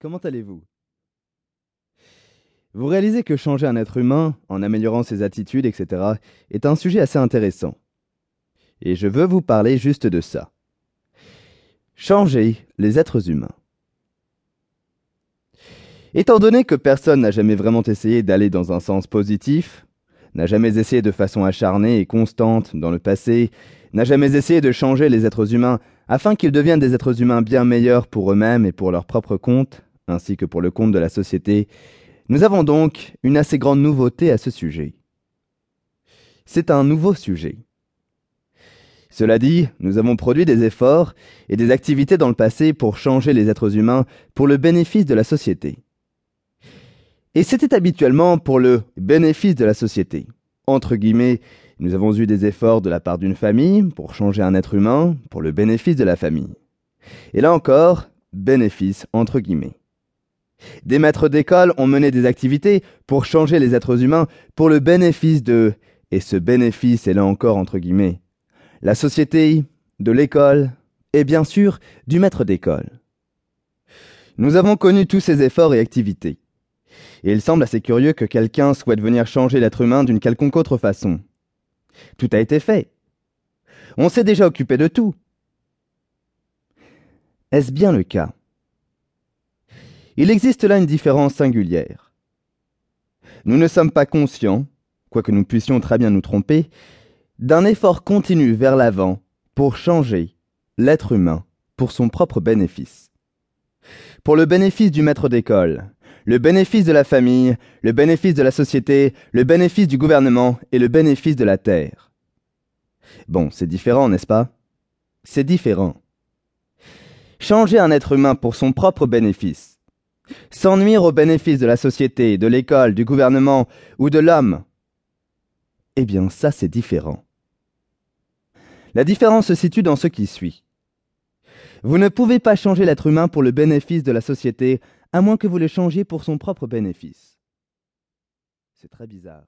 comment allez-vous? Vous réalisez que changer un être humain, en améliorant ses attitudes, etc., est un sujet assez intéressant. Et je veux vous parler juste de ça. Changer les êtres humains. Étant donné que personne n'a jamais vraiment essayé d'aller dans un sens positif, n'a jamais essayé de façon acharnée et constante dans le passé, n'a jamais essayé de changer les êtres humains afin qu'ils deviennent des êtres humains bien meilleurs pour eux-mêmes et pour leur propre compte, ainsi que pour le compte de la société, nous avons donc une assez grande nouveauté à ce sujet. C'est un nouveau sujet. Cela dit, nous avons produit des efforts et des activités dans le passé pour changer les êtres humains pour le bénéfice de la société. Et c'était habituellement pour le bénéfice de la société. Entre guillemets, nous avons eu des efforts de la part d'une famille pour changer un être humain pour le bénéfice de la famille. Et là encore, bénéfice entre guillemets. Des maîtres d'école ont mené des activités pour changer les êtres humains pour le bénéfice de, et ce bénéfice est là encore entre guillemets, la société, de l'école, et bien sûr du maître d'école. Nous avons connu tous ces efforts et activités et il semble assez curieux que quelqu'un souhaite venir changer l'être humain d'une quelconque autre façon. Tout a été fait. On s'est déjà occupé de tout. Est-ce bien le cas? Il existe là une différence singulière. Nous ne sommes pas conscients, quoique nous puissions très bien nous tromper, d'un effort continu vers l'avant pour changer l'être humain pour son propre bénéfice. Pour le bénéfice du maître d'école, le bénéfice de la famille, le bénéfice de la société, le bénéfice du gouvernement et le bénéfice de la terre. Bon, c'est différent, n'est-ce pas? C'est différent. Changer un être humain pour son propre bénéfice. Sans au bénéfice de la société, de l'école, du gouvernement ou de l'homme? Eh bien, ça, c'est différent. La différence se situe dans ce qui suit. Vous ne pouvez pas changer l'être humain pour le bénéfice de la société à moins que vous le changiez pour son propre bénéfice. C'est très bizarre.